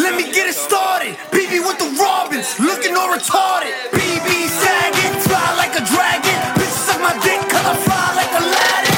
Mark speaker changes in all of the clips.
Speaker 1: Let me get it started. BB with the Robins, looking all retarded. BB sagging, fly like a dragon. Bitch, suck my dick, cause I fly like Aladdin.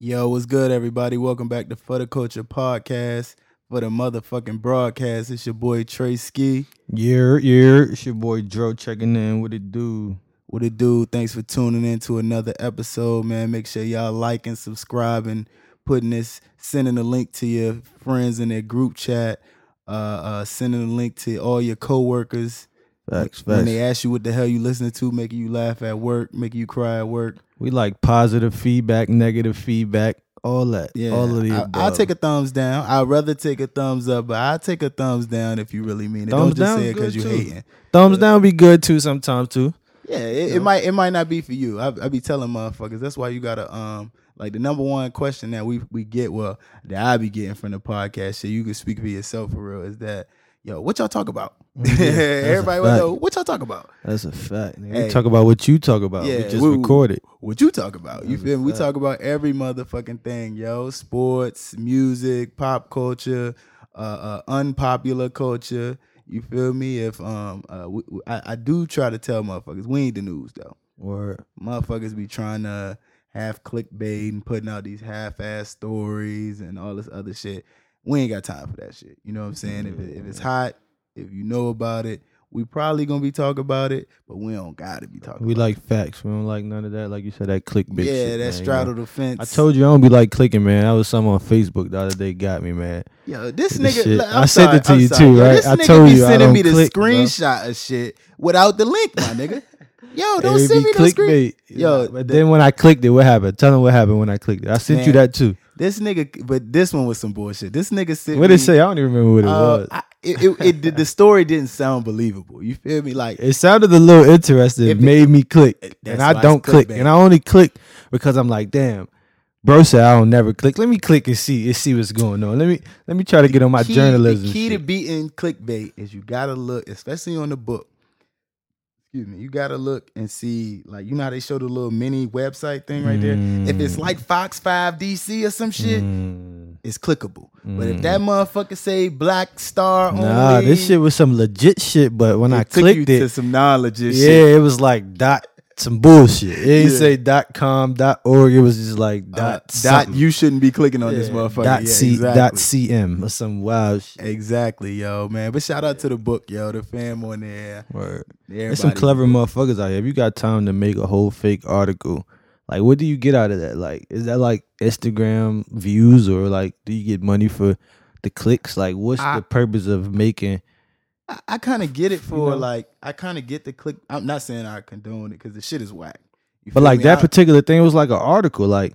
Speaker 2: Yo, what's good, everybody? Welcome back to For the Culture Podcast. For the motherfucking broadcast, it's your boy Treyski.
Speaker 3: Yeah, yeah. It's your boy Dro checking in. What it do?
Speaker 2: What it do? Thanks for tuning in to another episode, man. Make sure y'all like and subscribe and putting this, sending a link to your friends in their group chat, uh, uh, sending a link to all your coworkers.
Speaker 3: Facts,
Speaker 2: When they ask you what the hell you listening to, making you laugh at work, making you cry at work.
Speaker 3: We like positive feedback, negative feedback, all that.
Speaker 2: Yeah,
Speaker 3: all of the
Speaker 2: I,
Speaker 3: above.
Speaker 2: I'll take a thumbs down. I'd rather take a thumbs up, but I'll take a thumbs down if you really mean it.
Speaker 3: Thumbs
Speaker 2: Don't just
Speaker 3: down
Speaker 2: say it because you hating.
Speaker 3: thumbs down be good too sometimes too.
Speaker 2: Yeah, it, it might it might not be for you. I, I be telling motherfuckers that's why you gotta um like the number one question that we we get well that I be getting from the podcast shit. You can speak for yourself for real. Is that yo what y'all talk about?
Speaker 3: that's a
Speaker 2: Everybody want know what y'all talk about.
Speaker 3: That's a fact.
Speaker 2: Hey.
Speaker 3: We talk about what you talk about.
Speaker 2: Yeah,
Speaker 3: we just
Speaker 2: we-
Speaker 3: recorded.
Speaker 2: What you talk about? You
Speaker 3: That's a
Speaker 2: feel me? We talk about every motherfucking thing, yo. Sports, music, pop culture, uh, uh unpopular culture. You feel me? If um uh we- I, I do try to tell motherfuckers we ain't the news though.
Speaker 3: Or
Speaker 2: motherfuckers be trying to have clickbait and putting out these half-ass stories and all this other shit. We ain't got time for that shit. You know what I'm saying? If, it, if it's mm-hmm. hot, if you know about it, we probably gonna be talking about it, but we don't gotta be talking.
Speaker 3: We like facts. We don't like none of that. Like you said, that clickbait.
Speaker 2: yeah,
Speaker 3: shit,
Speaker 2: that
Speaker 3: man, you
Speaker 2: straddle
Speaker 3: know?
Speaker 2: the fence.
Speaker 3: I told you I don't be like clicking, man. That was some on Facebook the other day got me, man.
Speaker 2: Yo, this nigga.
Speaker 3: shit-
Speaker 2: I'm
Speaker 3: I sent
Speaker 2: sorry,
Speaker 3: it to
Speaker 2: I'm
Speaker 3: you
Speaker 2: sorry.
Speaker 3: too, right?
Speaker 2: This
Speaker 3: I
Speaker 2: nigga
Speaker 3: told
Speaker 2: be
Speaker 3: you I
Speaker 2: sending me the
Speaker 3: click, bro.
Speaker 2: screenshot of shit without the link, my nigga. Yo, don't send me no screen. Yo,
Speaker 3: but then when I clicked it, what happened? Tell them what happened when I clicked it. I sent you that too.
Speaker 2: This nigga, but this one was some bullshit. This nigga sent
Speaker 3: What did it say? I don't even remember what it
Speaker 2: Uh,
Speaker 3: was.
Speaker 2: I, it, it, it the story didn't sound believable. You feel me? Like
Speaker 3: It sounded a little interesting. It made me click, and I don't click,
Speaker 2: clickbait.
Speaker 3: and I only click because I'm like, damn. Bro said I don't never click. Let me click and see and see what's going on. Let me let me try to get on my
Speaker 2: key,
Speaker 3: journalism.
Speaker 2: The key to
Speaker 3: shit.
Speaker 2: beating clickbait is you gotta look, especially on the book. Excuse me. You gotta look and see, like you know how they show the little mini website thing right there. If it's like Fox Five DC or some shit,
Speaker 3: Mm.
Speaker 2: it's clickable. But if that motherfucker say Black Star
Speaker 3: Nah,
Speaker 2: only,
Speaker 3: this shit was some legit shit. But when
Speaker 2: it
Speaker 3: I clicked
Speaker 2: to
Speaker 3: it,
Speaker 2: some knowledge and
Speaker 3: yeah,
Speaker 2: shit.
Speaker 3: it was like dot some bullshit. It didn't
Speaker 2: Yeah.
Speaker 3: say dot com dot org. It was just like
Speaker 2: Uh,
Speaker 3: dot
Speaker 2: dot you shouldn't be clicking on this motherfucker.
Speaker 3: Dot
Speaker 2: yeah,
Speaker 3: c
Speaker 2: exactly.
Speaker 3: dot cm or some wild shit.
Speaker 2: Exactly, yo, man. But shout out to the book, yo, the fam on there.
Speaker 3: Word. There's some clever motherfuckers out here. If you got time to make a whole fake article, like what do you get out of that? Like, is that like Instagram views or like do you get money for the clicks? Like, what's
Speaker 2: I-
Speaker 3: the purpose of making?
Speaker 2: I, I kind of get it for
Speaker 3: know?
Speaker 2: like I kind of get the click. I'm not saying I condone it because the shit is whack. You
Speaker 3: But like
Speaker 2: me?
Speaker 3: that
Speaker 2: I-
Speaker 3: particular thing was like an article. Like,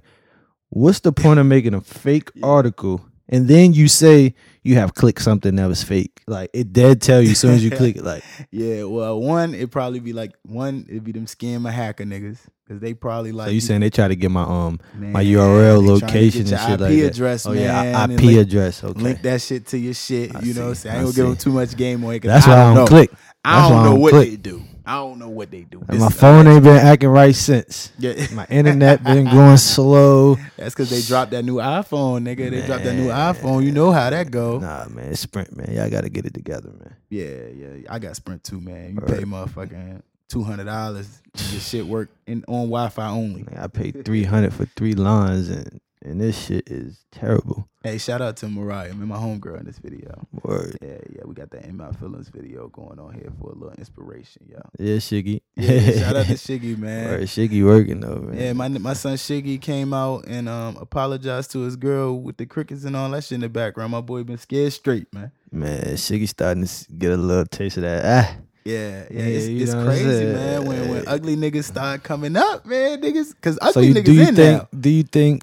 Speaker 3: what's the point of making a fake article and then you say you have clicked something that was fake? Like, it did tell you as soon as you click it. Like,
Speaker 2: yeah, well, one it'd probably be like one it'd be them scam a hacker niggas because they probably like
Speaker 3: so you saying they try to get my um my URL
Speaker 2: they tryna get
Speaker 3: location and shit
Speaker 2: IP
Speaker 3: like that.
Speaker 2: address,
Speaker 3: oh yeah,
Speaker 2: man,
Speaker 3: IP
Speaker 2: link-
Speaker 3: address. Okay.
Speaker 2: link that shit to your shit.
Speaker 3: I
Speaker 2: you know, what I'm saying? I gonna give them too much game it. 'cause
Speaker 3: That's
Speaker 2: I
Speaker 3: why I
Speaker 2: don't
Speaker 3: don't
Speaker 2: know.
Speaker 3: click.
Speaker 2: I don't
Speaker 3: I
Speaker 2: know
Speaker 3: don't
Speaker 2: what
Speaker 3: click.
Speaker 2: they do. I don't know what they do.
Speaker 3: And my phone ain't been acting right since.
Speaker 2: Yeah.
Speaker 3: My internet been going slow.
Speaker 2: That's because they dropped that new iPhone, nigga. They dropped that new iPhone. You know how that go.
Speaker 3: Nah, man, Sprint, man. Y'all got to get it together, man.
Speaker 2: Yeah, yeah. I got Sprint too, man. You pay motherfucking two hundred dollars. Your shit work in on Wi-Fi only.
Speaker 3: Like, I paid three hundred for three lines, and and this shit is terrible.
Speaker 2: Hey, shout out to Mariah, man, my homegirl in this video.
Speaker 3: Word.
Speaker 2: Yeah, yeah. We got that in my feelings video going on here for a little inspiration, yo.
Speaker 3: Yeah, Shiggy.
Speaker 2: Yeah, shout out to Shiggy, man.
Speaker 3: Word, Shiggy working though, man.
Speaker 2: Yeah, my my son Shiggy came out and um apologized to his girl with the crickets and all that shit in the background. My boy been scared straight, man.
Speaker 3: Man, Shiggy starting to get a little taste of that. Ah,
Speaker 2: Yeah, yeah,
Speaker 3: Yeah,
Speaker 2: it's, it's
Speaker 3: know what I'm
Speaker 2: crazy, man. When when ugly niggas start coming up, man, niggas, cause ugly
Speaker 3: so you,
Speaker 2: niggas
Speaker 3: do you
Speaker 2: in
Speaker 3: think?
Speaker 2: now.
Speaker 3: Do you think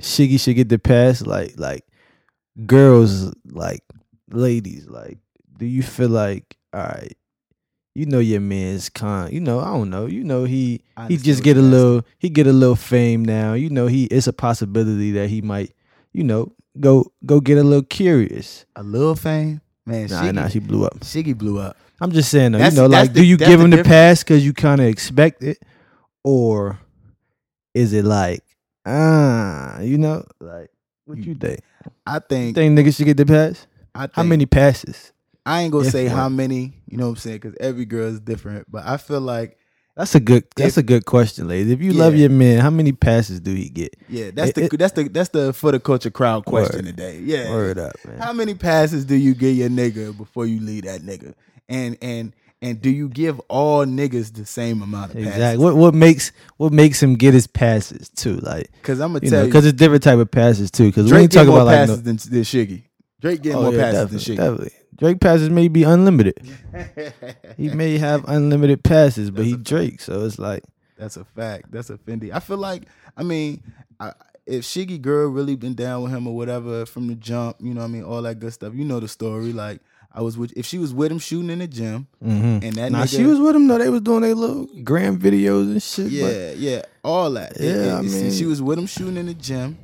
Speaker 3: Shiggy should get the pass? Like, like girls, like ladies, like, do you feel like, all right, you know your man's con, you know, I don't know, you know he he just get a little he get a little fame now. You know, he it's a possibility that he might, you know, go go get a little curious.
Speaker 2: A little fame, man.
Speaker 3: Nah,
Speaker 2: Shiggy,
Speaker 3: nah, she blew up.
Speaker 2: Shiggy blew up.
Speaker 3: I'm just saying though,
Speaker 2: That's-
Speaker 3: you know, like
Speaker 2: the-
Speaker 3: do you give him the pass because you kind of expect it, or is it like ah, you know, like what you think?
Speaker 2: I think,
Speaker 3: Think niggas should get the pass?
Speaker 2: I think
Speaker 3: How many passes?
Speaker 2: I ain't gonna
Speaker 3: If
Speaker 2: say
Speaker 3: one?
Speaker 2: how many, you know what I'm saying, because every girl is different. But I feel like,
Speaker 3: That's a good. That's
Speaker 2: If-
Speaker 3: a good question, ladies. If you love your man, how many passes do he get?
Speaker 2: yeah, that's
Speaker 3: It-
Speaker 2: the
Speaker 3: it-
Speaker 2: that's the that's the for the culture crowd question
Speaker 3: Word.
Speaker 2: today. Yeah,
Speaker 3: Word up, man.
Speaker 2: How many passes do you get your nigga before you leave that nigga? And and and do you give all niggas the same amount of passes?
Speaker 3: Exactly. What what makes what makes him get his passes too? Like
Speaker 2: Because I'm gonna tell
Speaker 3: know,
Speaker 2: you,
Speaker 3: because it's different type of passes too. Because we
Speaker 2: Drake
Speaker 3: ain't talking
Speaker 2: more
Speaker 3: about like
Speaker 2: passes
Speaker 3: no,
Speaker 2: than, than Shiggy. Drake getting
Speaker 3: Oh,
Speaker 2: more
Speaker 3: yeah,
Speaker 2: passes than Shiggy.
Speaker 3: definitely. Drake passes may be unlimited. He may have unlimited passes, but
Speaker 2: That's
Speaker 3: he. Drake, so it's like
Speaker 2: That's a fact. That's a Fendi. I feel like, I mean, I, if Shiggy girl really been down with him or whatever from the jump, you know what I mean, all that good stuff. You know the story. Like I was with, if she was with him shooting in the gym,
Speaker 3: mhm.
Speaker 2: and that
Speaker 3: Nah,
Speaker 2: nigga,
Speaker 3: she was with him though. They was doing their little gram videos and shit. but-
Speaker 2: yeah, yeah, all that.
Speaker 3: Yeah,
Speaker 2: it-
Speaker 3: I
Speaker 2: see,
Speaker 3: mean-
Speaker 2: she was with him shooting in the gym.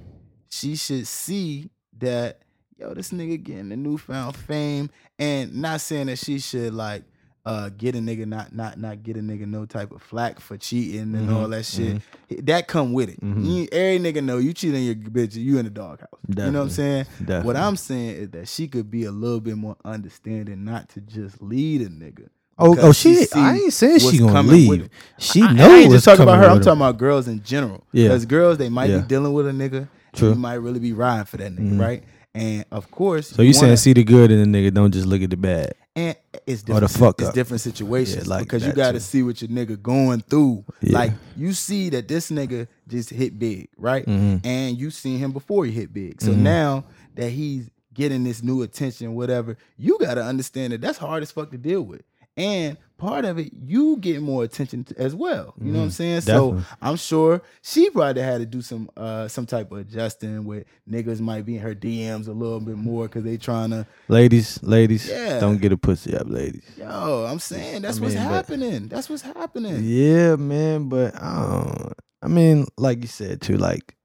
Speaker 2: She should see that, yo, this nigga getting a newfound fame, and not saying that she should like. Uh, get a nigga not not not get a nigga no type of flack for cheating and
Speaker 3: Mhm,
Speaker 2: all that shit. That come with it.
Speaker 3: Mhm.
Speaker 2: You- every nigga know you cheat on your bitch, you in the doghouse. You know what I'm
Speaker 3: Definitely.
Speaker 2: saying? What I'm saying is that she could be a little bit more understanding, not to just lead a nigga.
Speaker 3: Oh, oh, she. I ain't saying she gonna leave. She
Speaker 2: I, I ain't just talking about her. I'm talking about girls in general.
Speaker 3: Yeah.
Speaker 2: Because girls, they might
Speaker 3: Yeah.
Speaker 2: be dealing with a nigga.
Speaker 3: True.
Speaker 2: You might really be riding for that nigga,
Speaker 3: Mhm.
Speaker 2: right? And of course,
Speaker 3: So you saying see the good in the nigga, don't just look at the bad.
Speaker 2: And it's
Speaker 3: Or
Speaker 2: different.
Speaker 3: the fuck
Speaker 2: it's
Speaker 3: up.
Speaker 2: different situations
Speaker 3: Yeah, like
Speaker 2: because you got to see what your nigga going through.
Speaker 3: Yeah.
Speaker 2: Like you see that this nigga just hit big, right?
Speaker 3: Mhm.
Speaker 2: And you seen him before he hit big. So
Speaker 3: Mhm.
Speaker 2: now that he's getting this new attention, whatever, you got to understand that that's hard as fuck to deal with. And part of it, you get more attention as well. You know what I'm
Speaker 3: Mhm.
Speaker 2: saying?
Speaker 3: Definitely.
Speaker 2: So I'm sure she probably had to do some uh some type of adjusting with niggas might be in her DMs a little bit more because they trying to
Speaker 3: Ladies, ladies,
Speaker 2: Yeah.
Speaker 3: don't get a pussy up, ladies.
Speaker 2: Yo, I'm saying that's
Speaker 3: I
Speaker 2: what's
Speaker 3: mean, but-
Speaker 2: happening. That's what's happening.
Speaker 3: Yeah, man, but I. I mean, like you said too, like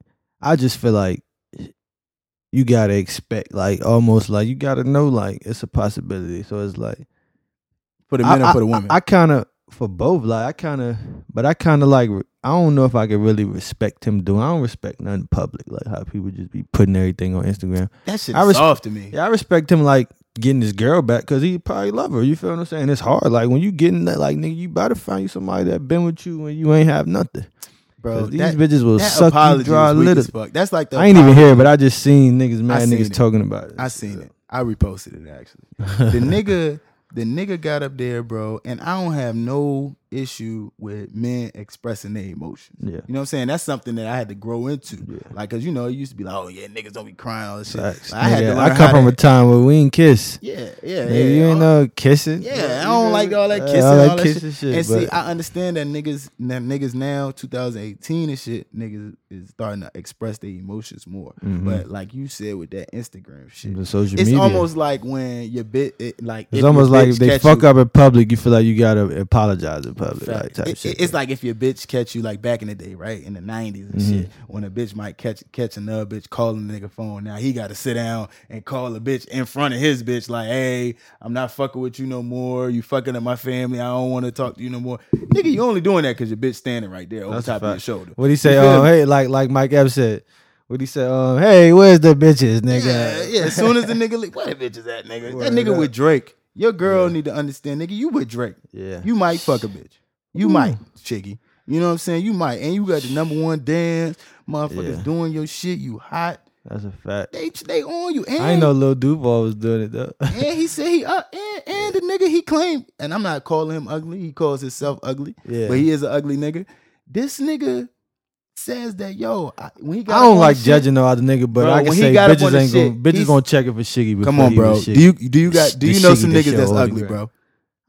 Speaker 3: I just feel like you gotta expect, like almost like you gotta know, like it's a possibility. So it's like
Speaker 2: For the
Speaker 3: I,
Speaker 2: men or for the women.
Speaker 3: I, kind of for both, like I kind of, but I kind of like I don't know if I could really respect him doing. I don't respect nothing public, like how people just be putting everything on Instagram.
Speaker 2: that shit
Speaker 3: I res-
Speaker 2: soft to me.
Speaker 3: Yeah, I respect him like getting his girl back because he probably love her. You feel what I'm saying? It's hard. Like when you getting that, like nigga, you better find you somebody that been with you when you ain't have nothing.
Speaker 2: Bro,
Speaker 3: these
Speaker 2: that,
Speaker 3: bitches will suck you dry little.
Speaker 2: fuck. That's like the
Speaker 3: I ain't even
Speaker 2: apology-
Speaker 3: here, but I just seen niggas mad
Speaker 2: seen
Speaker 3: niggas
Speaker 2: it.
Speaker 3: talking about it.
Speaker 2: I seen it. I reposted it actually. the nigga, the nigga got up there, bro, and I don't have no issue with men expressing their emotions.
Speaker 3: Yeah.
Speaker 2: You know what I'm saying? That's something that I had to grow into.
Speaker 3: Yeah.
Speaker 2: Like, cause you know, it used to be like, oh yeah, niggas don't be crying all this shit. Like, I had to learn
Speaker 3: I come from
Speaker 2: to-
Speaker 3: a time where we ain't kiss.
Speaker 2: yeah, yeah,
Speaker 3: Nigga,
Speaker 2: yeah.
Speaker 3: you ain't no kissing.
Speaker 2: Yeah, I don't like all that kissing,
Speaker 3: all
Speaker 2: all
Speaker 3: that
Speaker 2: that,
Speaker 3: kissing
Speaker 2: shit.
Speaker 3: shit,
Speaker 2: and see, I understand that niggas, that niggas now, 2018 and shit, niggas is starting to express their emotions more.
Speaker 3: Mhm.
Speaker 2: But like you said with that Instagram shit,
Speaker 3: The social
Speaker 2: it's
Speaker 3: media.
Speaker 2: almost like when your bit, it, like
Speaker 3: It's almost like if they fuck
Speaker 2: you-
Speaker 3: up in public, you feel like you gotta apologize public,
Speaker 2: Fact.
Speaker 3: like type
Speaker 2: It-
Speaker 3: shit.
Speaker 2: it's like if your bitch catch you like back in the day, right? In the nineties and
Speaker 3: Mhm.
Speaker 2: shit. When a bitch might catch catch another bitch calling the nigga phone. Now he gotta sit down and call a bitch in front of his bitch, like, hey, I'm not fucking with you no more. You fucking up my family. I don't want to talk to you no more. Nigga, you only doing that because your bitch standing right there over
Speaker 3: That's
Speaker 2: top of your shoulder.
Speaker 3: What he say? Um, hey, like like Mike Epps said. What he say? Um, hey, where's the bitches, nigga?
Speaker 2: Yeah, yeah. As soon as the nigga leave, where the bitch is at, nigga?
Speaker 3: Word
Speaker 2: that nigga
Speaker 3: up.
Speaker 2: with Drake. Your girl need to understand, nigga. You with Drake.
Speaker 3: yeah.
Speaker 2: You might fuck a bitch. You
Speaker 3: Ooh.
Speaker 2: might, Shiggy. You know what I'm saying? You might. And you got the number one dance. Motherfuckers
Speaker 3: Yeah.
Speaker 2: doing your shit. You hot.
Speaker 3: That's a fact.
Speaker 2: They they on you. And,
Speaker 3: I ain't know Lil Duval was doing it though.
Speaker 2: and he said he uh, and, and the nigga he claimed, and I'm not calling him ugly. He calls himself ugly,
Speaker 3: yeah.
Speaker 2: but he is an ugly nigga. This nigga says that yo, I, when he got
Speaker 3: I don't like
Speaker 2: shit-
Speaker 3: judging no other nigga, but
Speaker 2: Bro,
Speaker 3: I can say
Speaker 2: got up on
Speaker 3: bitches ain't gonna bitches gonna check it for Shiggy.
Speaker 2: Come on, bro. Do you do you got do you know some niggas that's ugly, bro?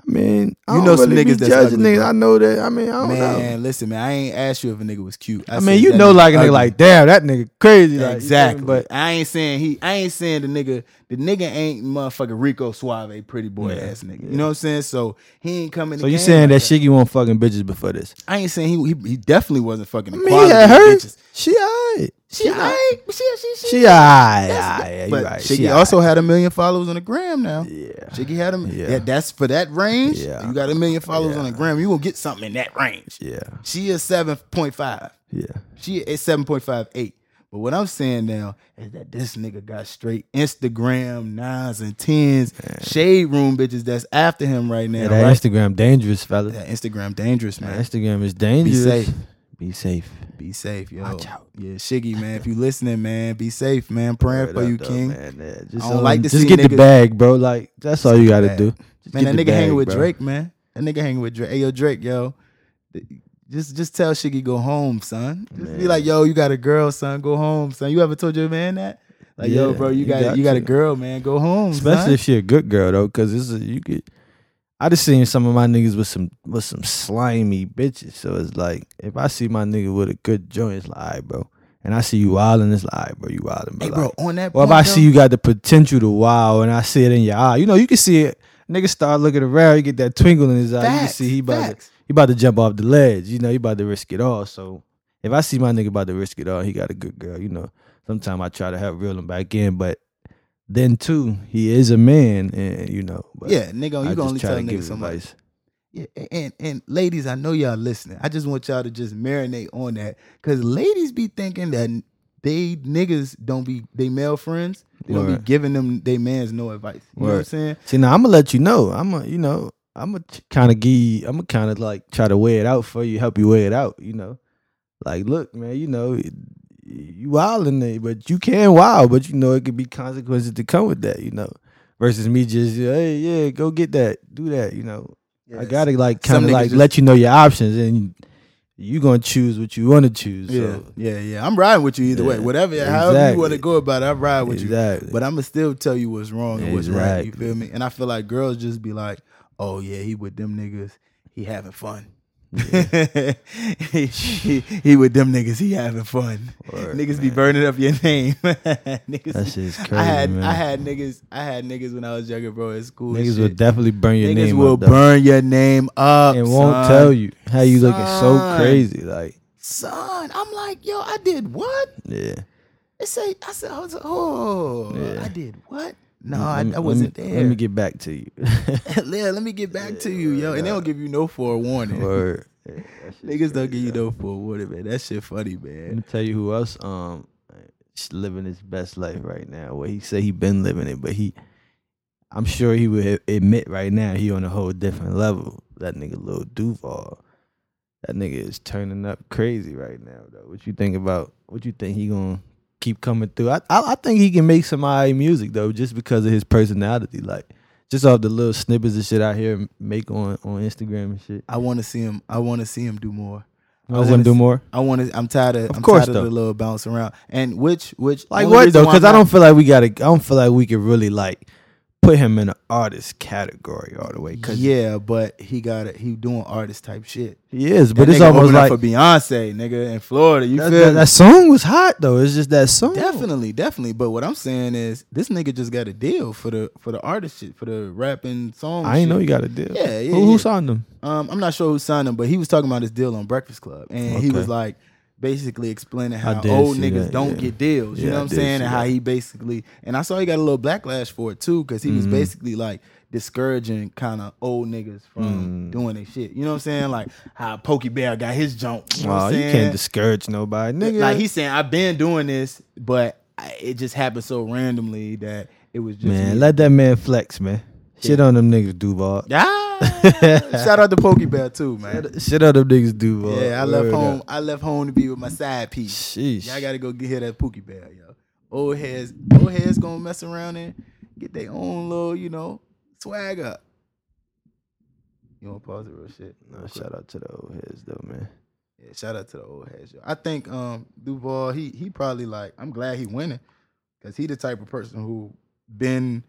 Speaker 3: I mean, I
Speaker 2: You
Speaker 3: don't
Speaker 2: know some
Speaker 3: really be
Speaker 2: niggas that's
Speaker 3: judging
Speaker 2: ugly,
Speaker 3: niggas.
Speaker 2: bro.
Speaker 3: I know that. I mean, I don't know.
Speaker 2: Man, listen, man. I ain't asked you if a nigga was cute.
Speaker 3: I,
Speaker 2: said
Speaker 3: mean, you know, like a nigga,
Speaker 2: ugly.
Speaker 3: like damn, that nigga crazy. Like, you feel me?
Speaker 2: exactly.
Speaker 3: but
Speaker 2: But I ain't saying he. I ain't saying the nigga. The nigga ain't motherfucking Rico Suave, pretty boy
Speaker 3: Yeah,
Speaker 2: ass nigga.
Speaker 3: yeah.
Speaker 2: You know what I'm saying? So he ain't coming.
Speaker 3: so you saying that Shiggy won't fucking bitches before this?
Speaker 2: I ain't saying he. He, he definitely wasn't fucking.
Speaker 3: I
Speaker 2: the
Speaker 3: mean, he had her.
Speaker 2: bitches.
Speaker 3: She alright.
Speaker 2: She, alright. She, she, she,
Speaker 3: She alright.
Speaker 2: That's-
Speaker 3: alright, yeah,
Speaker 2: But
Speaker 3: right.
Speaker 2: Shiggy
Speaker 3: She
Speaker 2: also had a million followers on the gram now.
Speaker 3: Yeah.
Speaker 2: Shiggy had him.
Speaker 3: Yeah.
Speaker 2: Yeah. that's for that range.
Speaker 3: Yeah.
Speaker 2: You got a million followers on the gram. You gonna get something in that range.
Speaker 3: Yeah.
Speaker 2: She is seven point five.
Speaker 3: Yeah.
Speaker 2: She is seven point five eight. But what I'm saying now is that this nigga got straight Instagram nines and tens, shade room bitches that's after him right now.
Speaker 3: Yeah, that
Speaker 2: right?
Speaker 3: Instagram dangerous, fella.
Speaker 2: That Instagram dangerous,
Speaker 3: That
Speaker 2: man.
Speaker 3: Instagram is dangerous.
Speaker 2: safe.
Speaker 3: Be safe.
Speaker 2: Be safe, yo.
Speaker 3: Watch out.
Speaker 2: Yeah, Shiggy, man. If you listening, man, be safe, man. Praying
Speaker 3: Word
Speaker 2: for
Speaker 3: up,
Speaker 2: you,
Speaker 3: though,
Speaker 2: King.
Speaker 3: Man, yeah, just
Speaker 2: I don't
Speaker 3: um,
Speaker 2: like to
Speaker 3: just get the bag, bro. Like that's all you got to
Speaker 2: bag.
Speaker 3: do. Just
Speaker 2: Man, that nigga hanging with
Speaker 3: bro.
Speaker 2: Drake, man. That nigga hanging with Drake. Hey, yo, Drake, yo. Just just tell Shiggy go home, son. Just be like, yo, you got a girl, son. Go home, son. You ever told your man that? Like, yo, bro, you
Speaker 3: you
Speaker 2: got,
Speaker 3: got
Speaker 2: you got a girl, man. Go home,
Speaker 3: Especially
Speaker 2: son.
Speaker 3: if she a good girl though, because this is you get. I just seen some of my niggas with some with some slimy bitches. So it's like if I see my nigga with a good joint, it's like, all right, bro. And I see you wilding, it's like, all right, bro, you wilding, bro.
Speaker 2: Hey, bro,
Speaker 3: Like,
Speaker 2: on that.
Speaker 3: Or if I
Speaker 2: though,
Speaker 3: see you got the potential to wow, and I see it in your eye, you know, you can see it. Nigga start looking around, you get that twinkle in his eye. you can see he about to, he about to jump off the ledge. You know, he about to risk it all. So if I see my nigga about to risk it all, he got a good girl. You know, sometimes I try to help reel him back in, but then too, he is a man, and you know, but
Speaker 2: Yeah, nigga, you
Speaker 3: just
Speaker 2: can only
Speaker 3: try
Speaker 2: tell
Speaker 3: to
Speaker 2: niggas so much.
Speaker 3: advice.
Speaker 2: Yeah, and and ladies, I know y'all listening. I just want y'all to just marinate on that, cause ladies be thinking that they niggas don't be they male friends. They don't be giving them they mans no advice. You know what I'm saying?
Speaker 3: See, now I'm gonna let you know. I'm gonna, you know, I'm gonna kind of give. I'm gonna kind of like try to weigh it out for you, help you weigh it out. You know, like, look, man, you know, you wilding it, but you can wild, but you know, it could be consequences to come with that. You know, versus me just, hey, yeah, go get that, do that. You know, I gotta like kind of like
Speaker 2: just-
Speaker 3: let you know your options, and you gonna choose what you want to choose.
Speaker 2: Yeah,
Speaker 3: So,
Speaker 2: yeah, yeah. I'm riding with you either way.
Speaker 3: Yeah,
Speaker 2: Whatever, however you want to go about it, I'm riding with you. But I'ma still tell you what's wrong and what's right. You feel me? And I feel like girls just be like, "Oh yeah, he with them niggas, he having fun." He, he, he with them niggas, he having fun.
Speaker 3: Word,
Speaker 2: niggas be burning up your name. niggas,
Speaker 3: that shit's crazy,
Speaker 2: I had
Speaker 3: man.
Speaker 2: I had niggas I had niggas when I was younger, bro, at school.
Speaker 3: Niggas will definitely burn your
Speaker 2: niggas
Speaker 3: name.
Speaker 2: will
Speaker 3: up, though.
Speaker 2: burn your name up
Speaker 3: and won't
Speaker 2: son.
Speaker 3: tell you how you looking so crazy. Like,
Speaker 2: Son, I'm like, yo, I did what?
Speaker 3: yeah.
Speaker 2: They say, I said, I was like, oh,
Speaker 3: Yeah.
Speaker 2: I did what? No,
Speaker 3: Let
Speaker 2: I, I wasn't
Speaker 3: let me,
Speaker 2: there.
Speaker 3: Let me get back to you.
Speaker 2: yeah, let me get back to you, yo. And they don't give you no forewarning.
Speaker 3: Word. Yeah, that shit's
Speaker 2: Niggas don't give you
Speaker 3: though.
Speaker 2: no forewarning, man. That shit funny, man.
Speaker 3: Let me tell you who else um living his best life right now. Well, he said he been living it, but he, I'm sure he would admit right now he on a whole different level. That nigga Lil Duval, that nigga is turning up crazy right now. Though, what you think about? What you think he gonna keep coming through? I I, I think he can make some high music though, just because of his personality. Like just off the little snippets of shit I hear him make on on Instagram and shit.
Speaker 2: I want to see him. I want to see him do more. I
Speaker 3: Want
Speaker 2: wanna
Speaker 3: do more?
Speaker 2: I want to. I'm tired of.
Speaker 3: Of
Speaker 2: I'm
Speaker 3: course,
Speaker 2: tired of
Speaker 3: though.
Speaker 2: the little bounce around. And which, which,
Speaker 3: Like what though? Because I don't feel like we gotta. I don't feel like we could really like put him in an artist category all the way. Cause
Speaker 2: Yeah, but he got it. He doing artist type shit.
Speaker 3: he is,
Speaker 2: But
Speaker 3: but it's almost like
Speaker 2: for Beyonce, nigga, in Florida. You
Speaker 3: that,
Speaker 2: feel
Speaker 3: that, that song was hot though. It's just that song.
Speaker 2: Definitely, definitely. But what I'm saying is, this nigga just got a deal for the for the artist shit, for the rapping song.
Speaker 3: I ain't know you got a deal.
Speaker 2: Yeah, yeah,
Speaker 3: Who, who signed him?
Speaker 2: Um, I'm not sure who signed him, but he was talking about his deal on Breakfast Club, and he was like basically explaining how old niggas
Speaker 3: that,
Speaker 2: don't
Speaker 3: yeah.
Speaker 2: get deals. You
Speaker 3: Yeah,
Speaker 2: know what I'm saying? And how he basically, and I saw he got a little backlash for it too, because he was
Speaker 3: Mhm.
Speaker 2: basically like discouraging kind of old niggas from
Speaker 3: Mm.
Speaker 2: doing their shit. You know what I'm saying? Like how Pokey Bear got his jump. You know what
Speaker 3: Oh, you can't discourage nobody, nigga.
Speaker 2: Like he's saying, I've been doing this, but I, it just happened so randomly that it was just
Speaker 3: man,
Speaker 2: me.
Speaker 3: let that man flex, man. Shit on them niggas, Duval.
Speaker 2: Ah, shout out to Pokey Bear too, man.
Speaker 3: Shit out them niggas, Duval.
Speaker 2: Yeah, I left home.
Speaker 3: up.
Speaker 2: I left home to be with my side piece.
Speaker 3: Sheesh.
Speaker 2: Y'all gotta go get here that Pookie Bear, yo. Old heads, old heads gonna mess around and get their own little, you know, swag up. You wanna pause it real shit?
Speaker 3: No, shout out to the old heads though, man.
Speaker 2: Yeah, shout out to the old heads. Yo. I think um Duval, he he probably like I'm glad he winning. Cause he the type of person who been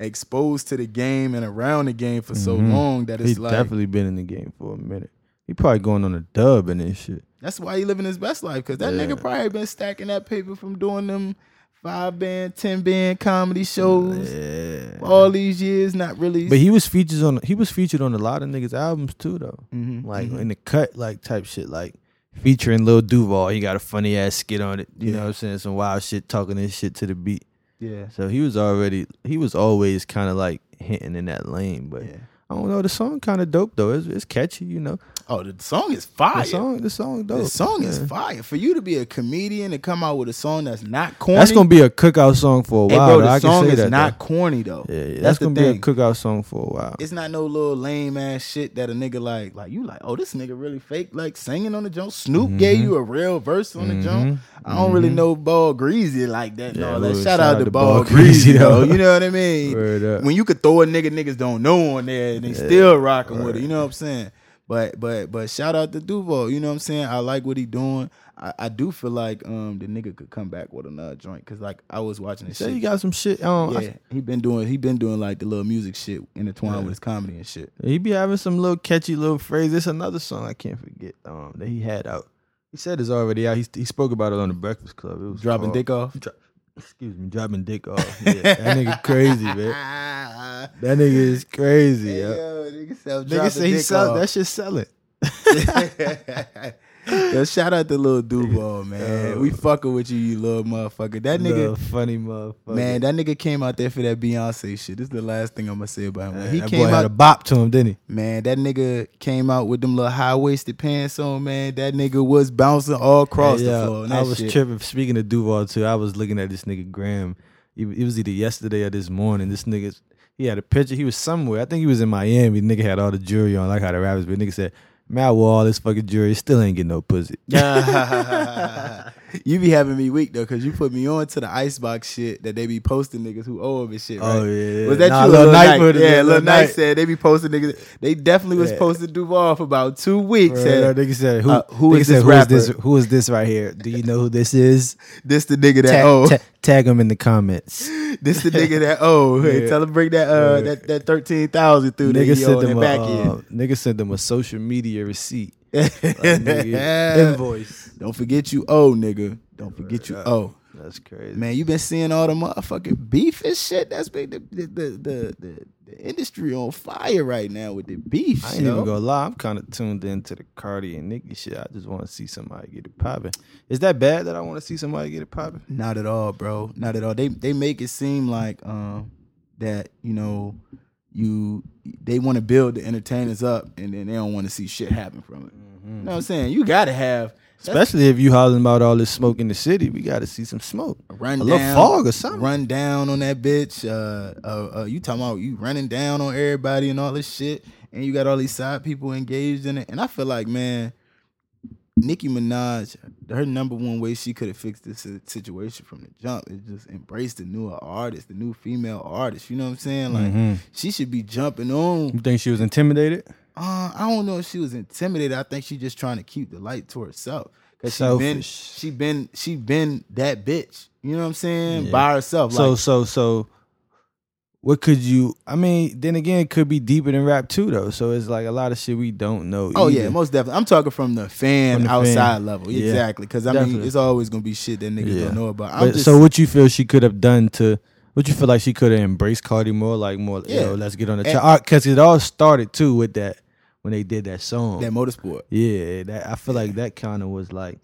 Speaker 2: exposed to the game and around the game for so
Speaker 3: Mhm.
Speaker 2: long that it's
Speaker 3: He's
Speaker 2: like
Speaker 3: definitely been in the game for a minute. He probably going on a dub and this shit.
Speaker 2: that's why he living his best life. Cause that
Speaker 3: Yeah.
Speaker 2: nigga probably been stacking that paper from doing them five band, ten band comedy shows
Speaker 3: Yeah.
Speaker 2: all these years, not really
Speaker 3: But he was featured on he was featured on a lot of niggas' albums too though.
Speaker 2: Mhm,
Speaker 3: Like
Speaker 2: mhm.
Speaker 3: in the cut, like type shit, like featuring Lil Duval. He got a funny ass skit on it. You know what I'm saying? Some wild shit talking this shit to the beat.
Speaker 2: Yeah.
Speaker 3: So he was already he was always kind of like hinting in that lane. But
Speaker 2: Yeah.
Speaker 3: I don't know. The song kind of dope though. It's, it's catchy, you know.
Speaker 2: Oh, the song is fire.
Speaker 3: The song, the song dope.
Speaker 2: The song is fire. For you to be a comedian and come out with a song that's not corny.
Speaker 3: That's gonna be a cookout song for a
Speaker 2: Hey,
Speaker 3: while.
Speaker 2: bro, the
Speaker 3: I
Speaker 2: song is
Speaker 3: that,
Speaker 2: not
Speaker 3: though.
Speaker 2: corny though.
Speaker 3: Yeah, yeah,
Speaker 2: that's,
Speaker 3: that's, gonna
Speaker 2: thing.
Speaker 3: be a cookout song for a while.
Speaker 2: it's not no little lame ass shit that a nigga like like you like. Oh, this nigga really fake like singing on the joint. Snoop gave you a real verse on the joint. I don't really know Ball Greezy like that.
Speaker 3: Mm-hmm. Yeah,
Speaker 2: no, that
Speaker 3: well,
Speaker 2: shout, out to
Speaker 3: Ball
Speaker 2: Ball
Speaker 3: Greezy
Speaker 2: though. You know what I mean? When you could throw a nigga niggas don't know on there and they still rocking with it. You know what I'm saying? But but but shout out to Duval. You know what I'm saying? I like what he doing. I, I do feel like um the nigga could come back with another joint because like I was watching this
Speaker 3: Say
Speaker 2: shit.
Speaker 3: you got some shit. Um, I-
Speaker 2: yeah, he been doing he been doing like the little music shit intertwined with his comedy and shit.
Speaker 3: He be having some little catchy little phrases. It's another song I can't forget um, that he had out. He said it's already out. He, he spoke about it on the Breakfast Club. It was
Speaker 2: Dropping
Speaker 3: called-
Speaker 2: dick off.
Speaker 3: Dro- excuse me, dropping dick off. Yeah, that nigga crazy, man. That nigga is crazy.
Speaker 2: Hey,
Speaker 3: yo.
Speaker 2: yo, nigga
Speaker 3: Nigga say he sell
Speaker 2: off.
Speaker 3: that shit selling.
Speaker 2: Yo, shout out to little Duval, man. We fucking with you, you little motherfucker. That nigga,
Speaker 3: Little funny motherfucker.
Speaker 2: man, that nigga came out there for that Beyonce shit. This is the last thing I'm gonna say about him. When he
Speaker 3: that
Speaker 2: came
Speaker 3: boy had
Speaker 2: out,
Speaker 3: a bop to him, didn't he?
Speaker 2: man, that nigga came out with them little high waisted pants on, man. That nigga was bouncing all across
Speaker 3: Hey,
Speaker 2: the floor.
Speaker 3: I was
Speaker 2: shit.
Speaker 3: tripping. Speaking of Duval too, I was looking at this nigga Graham. It it was either yesterday or this morning. This nigga, he had a picture. He was somewhere. I think he was in Miami. Nigga had all the jewelry on, like how the rappers. But nigga said, "Man, I wore all this fucking jewelry. Still ain't get no pussy."
Speaker 2: you be having me weak though, because you put me on to the icebox shit that they be posting niggas who owe him and shit. Right?
Speaker 3: Oh, yeah,
Speaker 2: Was that
Speaker 3: Nah,
Speaker 2: you?
Speaker 3: Lil
Speaker 2: Lil
Speaker 3: Knight
Speaker 2: Knight? Yeah,
Speaker 3: in,
Speaker 2: Lil
Speaker 3: Lil
Speaker 2: Knight said they be posting niggas. They definitely was
Speaker 3: Yeah.
Speaker 2: posting Duval for about two weeks.
Speaker 3: Right,
Speaker 2: and
Speaker 3: nigga said, "Who?
Speaker 2: uh, who
Speaker 3: nigga said, who is this? Who is this right here? Do you know who this is?
Speaker 2: this the nigga that
Speaker 3: Tag,
Speaker 2: oh,
Speaker 3: ta- tag him in the comments."
Speaker 2: this the nigga that oh. Hey,
Speaker 3: Yeah.
Speaker 2: tell him bring that uh
Speaker 3: Yeah.
Speaker 2: that that thirteen thousand through
Speaker 3: Nigga sent them a,
Speaker 2: back
Speaker 3: uh, nigga sent them a social media receipt. Like, nigga, invoice.
Speaker 2: Don't forget you owe, nigga. Don't forget you owe.
Speaker 3: That's crazy.
Speaker 2: Man, you been seeing all the motherfucking beef and shit. That's been the the the the, the, industry on fire right now with the beef.
Speaker 3: I ain't
Speaker 2: yo.
Speaker 3: even gonna lie. I'm kind of tuned into the Cardi and Nicki shit. I just want to see somebody get it popping. Is that bad that I want to see somebody get it popping?
Speaker 2: Not at all, bro. Not at all. They they make it seem like um that you know you they want to build the entertainers up and then they don't want to see shit happen from it. You know what I'm saying? You got to have
Speaker 3: Especially if you hollering about all this smoke in the city, we got to see some smoke.
Speaker 2: run
Speaker 3: a little
Speaker 2: down,
Speaker 3: fog or something.
Speaker 2: Run down on that bitch. Uh, uh, uh, you talking about you running down on everybody and all this shit, and you got all these side people engaged in it. And I feel like, man, Nicki Minaj, her number one way she could have fixed this situation from the jump is just embrace the newer artist, the new female artist. You know what I'm saying? Like
Speaker 3: Mhm.
Speaker 2: she should be jumping on.
Speaker 3: You think she was intimidated?
Speaker 2: Uh, I don't know if she was intimidated. I think she just trying to keep the light to herself. Cause she been
Speaker 3: Selfish.
Speaker 2: she been she been that bitch. You know what I'm saying?
Speaker 3: Yeah.
Speaker 2: By herself.
Speaker 3: So
Speaker 2: like,
Speaker 3: so so. What could you? I mean, then again, it could be deeper than rap too, though. So it's like a lot of shit we don't know.
Speaker 2: Oh yeah, most definitely. I'm talking from the fan
Speaker 3: From the
Speaker 2: outside
Speaker 3: fan.
Speaker 2: level.
Speaker 3: Yeah.
Speaker 2: Exactly. Because I mean, it's always gonna be shit that niggas
Speaker 3: Yeah.
Speaker 2: don't know about. I'm
Speaker 3: But,
Speaker 2: just,
Speaker 3: so what you feel she could have done to? What you feel like she could have embraced Cardi more, like more?
Speaker 2: Yeah.
Speaker 3: You know, let's get on the
Speaker 2: And-
Speaker 3: chart because it all started too with that when they did that song.
Speaker 2: that motorsport.
Speaker 3: Yeah, that I feel like that kind of was like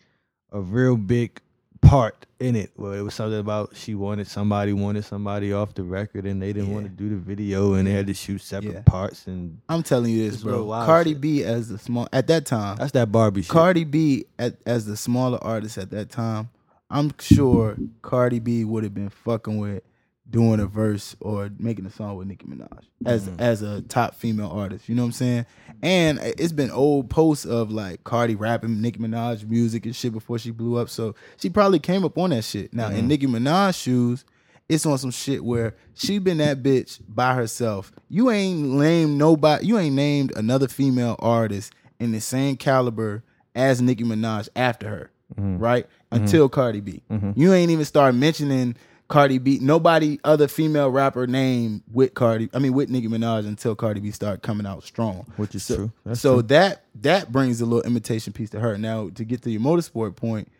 Speaker 3: a real big part in it, where it was something about she wanted somebody wanted somebody off the record, and they didn't want to do the video, and they had to shoot separate
Speaker 2: Yeah.
Speaker 3: parts, and
Speaker 2: I'm telling you this, bro. Cardi
Speaker 3: shit.
Speaker 2: B as the small at that time.
Speaker 3: that's that Barbie shit.
Speaker 2: Cardi B at, as the smaller artist at that time. I'm sure Cardi B would have been fucking with doing a verse or making a song with Nicki Minaj as
Speaker 3: Mm.
Speaker 2: as a top female artist. You know what I'm saying? And it's been old posts of like Cardi rapping Nicki Minaj music and shit before she blew up. So she probably came up on that shit. Now
Speaker 3: Mm-hmm.
Speaker 2: in Nicki Minaj shoes, it's on some shit where she been that bitch by herself. You ain't named nobody. You ain't named another female artist in the same caliber as Nicki Minaj after her, right? Until Cardi B. You ain't even start mentioning Cardi B. Nobody other female rapper named with Cardi. I mean with Nicki Minaj until Cardi B started coming out strong.
Speaker 3: Which is
Speaker 2: so,
Speaker 3: true. That's
Speaker 2: so
Speaker 3: true.
Speaker 2: that that brings a little imitation piece to her. Now to get to your motorsport point,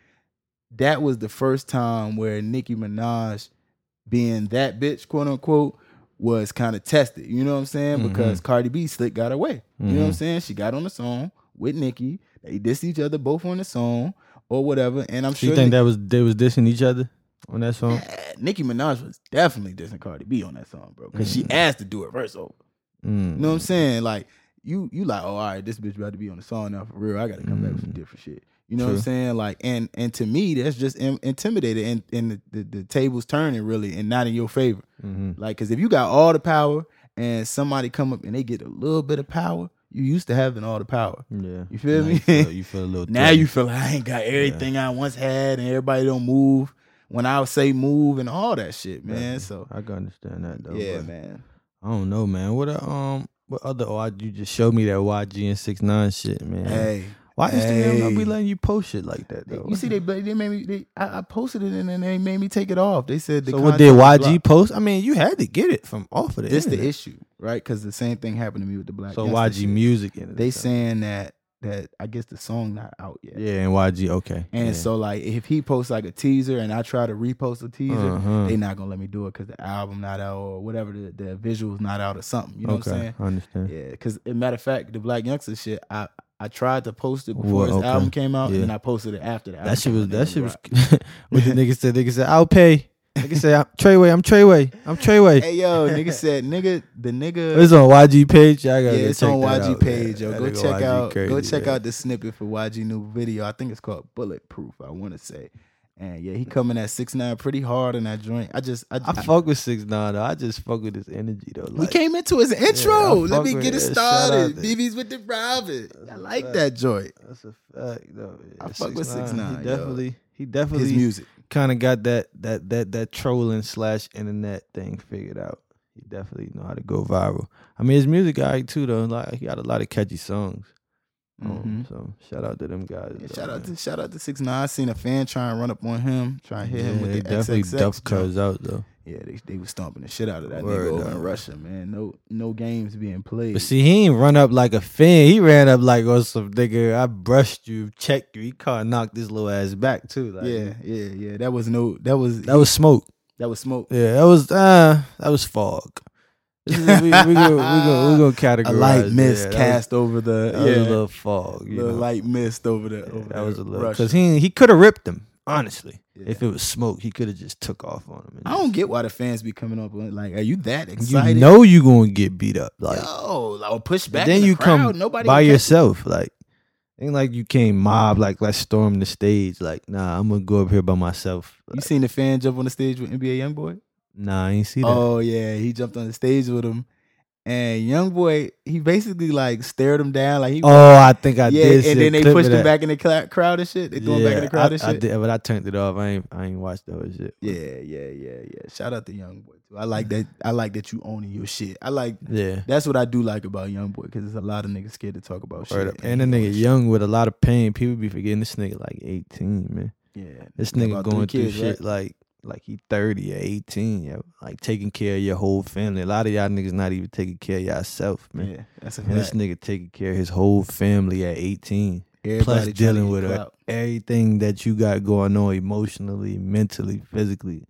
Speaker 2: that was the first time where Nicki Minaj being that bitch, quote unquote, was kind of tested. You know what I'm saying?
Speaker 3: Mm-hmm.
Speaker 2: Because Cardi B slick got away. You know what I'm saying? She got on the song with Nicki. They dissed each other both on the song or whatever. And I'm
Speaker 3: So
Speaker 2: sure
Speaker 3: you think
Speaker 2: Nick-
Speaker 3: that was they was dissing each other on that song?
Speaker 2: Eh, Nicki Minaj was definitely dissing Cardi B on that song, bro. Because
Speaker 3: Mm-hmm.
Speaker 2: she asked to do a verse over.
Speaker 3: Mm.
Speaker 2: You know what I'm saying? Like you you like, oh, all right, this bitch about to be on the song now for real. I gotta come back with some
Speaker 3: Mm.
Speaker 2: different shit. You know what I'm saying? Like, and and to me, that's just in, intimidated, and and the, the the tables turning really, and not in your favor.
Speaker 3: hmm
Speaker 2: Like, cause if you got all the power, and somebody come up and they get a little bit of power, you used to having all the power.
Speaker 3: Yeah.
Speaker 2: You feel
Speaker 3: Now
Speaker 2: me?
Speaker 3: You feel, you feel a little.
Speaker 2: Now you feel like I ain't got everything I once had, and everybody don't move when I say move and all that shit, man.
Speaker 3: Definitely.
Speaker 2: So
Speaker 3: I can understand that though.
Speaker 2: yeah, man.
Speaker 3: I don't know, man. What a, um, what other? Oh, I, you just showed me that YG and six nine shit, man.
Speaker 2: Hey,
Speaker 3: Why Instagram not
Speaker 2: hey.
Speaker 3: be letting you post shit like that though?
Speaker 2: you see, they they made me. They, I, I posted it and then they made me take it off. They said the
Speaker 3: so what did YG post? I mean, you had to get it from off of the.
Speaker 2: This the issue, right? Because the same thing happened to me with the black.
Speaker 3: So YG
Speaker 2: shit.
Speaker 3: music in it.
Speaker 2: They
Speaker 3: and stuff.
Speaker 2: saying that that I guess the song not out yet.
Speaker 3: yeah, and YG okay.
Speaker 2: And
Speaker 3: yeah.
Speaker 2: so like if he posts like a teaser and I try to repost a teaser,
Speaker 3: Uh-huh.
Speaker 2: they not gonna let me do it because the album not out or whatever the, the visuals not out or something. You know
Speaker 3: okay,
Speaker 2: what I'm saying?
Speaker 3: I understand.
Speaker 2: Yeah, because matter of fact, the Black Youngster shit, I I tried to post it before
Speaker 3: Well,
Speaker 2: his
Speaker 3: okay.
Speaker 2: album came out,
Speaker 3: Yeah.
Speaker 2: and then I posted it after the album.
Speaker 3: That shit was that shit was what the nigga said. Nigga said, I'll pay. Nigga said, I'm Treyway, I'm Treyway, I'm Treyway.
Speaker 2: Hey yo, nigga said nigga the nigga.
Speaker 3: It's on YG page. I gotta go
Speaker 2: it's
Speaker 3: check
Speaker 2: on
Speaker 3: that
Speaker 2: YG
Speaker 3: out,
Speaker 2: page,
Speaker 3: man.
Speaker 2: yo.
Speaker 3: That
Speaker 2: Go check
Speaker 3: YG
Speaker 2: out, go check
Speaker 3: man.
Speaker 2: out the snippet for YG new video. I think it's called Bulletproof. I want to say, and yeah, he coming at six nine pretty hard in that joint. I just, I,
Speaker 3: I
Speaker 2: I-
Speaker 3: fuck with six nine though. I just fuck with his energy though.
Speaker 2: we came into his intro.
Speaker 3: I
Speaker 2: Let me get it
Speaker 3: it.
Speaker 2: Started. BB's with the private. I like
Speaker 3: a
Speaker 2: that joint.
Speaker 3: That's a fact though.
Speaker 2: I fuck with 6ix9ine,
Speaker 3: 6ix9ine. He
Speaker 2: yo.
Speaker 3: definitely, he
Speaker 2: His
Speaker 3: definitely
Speaker 2: music.
Speaker 3: Kind of got that that that that trolling slash internet thing figured out. He definitely know how to go viral. I mean, his music guy too though. Like he got a lot of catchy songs. Um,
Speaker 2: Mhm.
Speaker 3: so shout out to them guys.
Speaker 2: Yeah, shout out
Speaker 3: man.
Speaker 2: to shout out to six nine. I seen a fan try and run up on him, try and hit him with
Speaker 3: they
Speaker 2: the
Speaker 3: definitely
Speaker 2: XXX.
Speaker 3: duff
Speaker 2: jump.
Speaker 3: out though.
Speaker 2: Yeah, they they was stomping the shit out of that
Speaker 3: Word,
Speaker 2: nigga over in
Speaker 3: dog.
Speaker 2: Russia, man. No no games being played.
Speaker 3: But see, he ain't run up like a fan. He ran up like oh some nigga. I brushed you, checked you. He caught knocked this little ass back too. Like,
Speaker 2: yeah, yeah, yeah. That was no. That was
Speaker 3: that was smoke.
Speaker 2: that was smoke.
Speaker 3: Yeah, that was uh that was fog. We we gonna we gonna we gonna categorize
Speaker 2: A light mist
Speaker 3: Yeah,
Speaker 2: cast over the yeah,
Speaker 3: was a little fog. You
Speaker 2: little light mist over the.
Speaker 3: Yeah,
Speaker 2: over
Speaker 3: that was a little because he he could have ripped him. Honestly,
Speaker 2: Yeah.
Speaker 3: if it was smoke, he could have just took off on him.
Speaker 2: I don't get why the fans be coming up like, are you that excited?
Speaker 3: You know you gonna get beat up. Like
Speaker 2: Yo, like, push back.
Speaker 3: then
Speaker 2: the
Speaker 3: you
Speaker 2: crowd.
Speaker 3: come
Speaker 2: Nobody
Speaker 3: by yourself. Like ain't like you came mob. Like let's storm the stage. Like nah, I'm gonna go up here by myself.
Speaker 2: You seen the fan jump on the stage with NBA YoungBoy?
Speaker 3: Nah, I ain't see that.
Speaker 2: Oh yeah, he jumped on the stage with him, and young boy, he basically like stared him down like he.
Speaker 3: Oh, I think I
Speaker 2: yeah,
Speaker 3: did.
Speaker 2: and then they pushed him
Speaker 3: that.
Speaker 2: back in the cla- crowd and shit. They threw him back in the crowd
Speaker 3: I,
Speaker 2: and
Speaker 3: I
Speaker 2: shit.
Speaker 3: did, but I turned it off. I ain't I ain't watched that whole shit.
Speaker 2: Yeah, yeah, yeah, yeah. Shout out to YoungBoy too. I like that. I like that you owning your shit. I like
Speaker 3: Yeah.
Speaker 2: that's what I do like about young boy because there's a lot of niggas scared to talk about
Speaker 3: Word
Speaker 2: shit.
Speaker 3: up. And a nigga
Speaker 2: own
Speaker 3: young with a lot of pain. People be forgetting this nigga like 18, man.
Speaker 2: Yeah,
Speaker 3: This nigga going through
Speaker 2: kids,
Speaker 3: shit
Speaker 2: right?
Speaker 3: like like he 30 or 18, yeah. Like taking care of your whole family. A lot of y'all niggas not even taking care of yourself, man.
Speaker 2: Yeah, that's a
Speaker 3: And this nigga taking care of his whole family at 18.
Speaker 2: Everybody
Speaker 3: Plus dealing with uh, everything that you got going on emotionally, mentally, physically.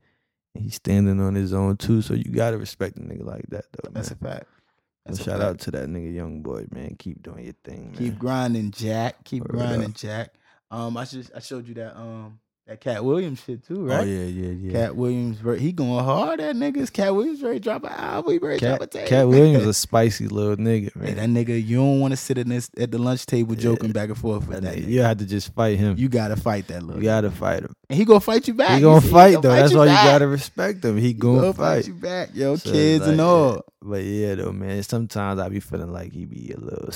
Speaker 3: He's standing on his own too. So you gotta respect a nigga like that though.
Speaker 2: That's
Speaker 3: man.
Speaker 2: a fact.
Speaker 3: So
Speaker 2: That's a
Speaker 3: shout
Speaker 2: fact.
Speaker 3: out to that nigga young boy, man. Keep doing your thing, man.
Speaker 2: Keep grinding, Jack. Keep
Speaker 3: Word
Speaker 2: grinding. Jack. Um, I just I showed you that um that Katt Williams shit too, right?
Speaker 3: Oh yeah, yeah, yeah.
Speaker 2: Katt Williams, he going hard. That niggas. Katt Williams ready to drop an album. He ready to
Speaker 3: Cat,
Speaker 2: drop a tape.
Speaker 3: Katt Williams a spicy little nigga,
Speaker 2: Hey, that nigga, you don't want to sit in this at the lunch table
Speaker 3: Yeah.
Speaker 2: joking back and forth with
Speaker 3: That
Speaker 2: that.
Speaker 3: you had to just fight him. You,
Speaker 2: You gotta fight that little. nigga.
Speaker 3: gotta fight him.
Speaker 2: and he gonna fight you back.
Speaker 3: He
Speaker 2: You
Speaker 3: gonna fight though. That's
Speaker 2: you
Speaker 3: why you gotta respect him. He
Speaker 2: He
Speaker 3: gonna fight.
Speaker 2: you back, yo,
Speaker 3: So,
Speaker 2: kids and
Speaker 3: like,
Speaker 2: all.
Speaker 3: But yeah, though, man. Sometimes I be feeling like he be a little,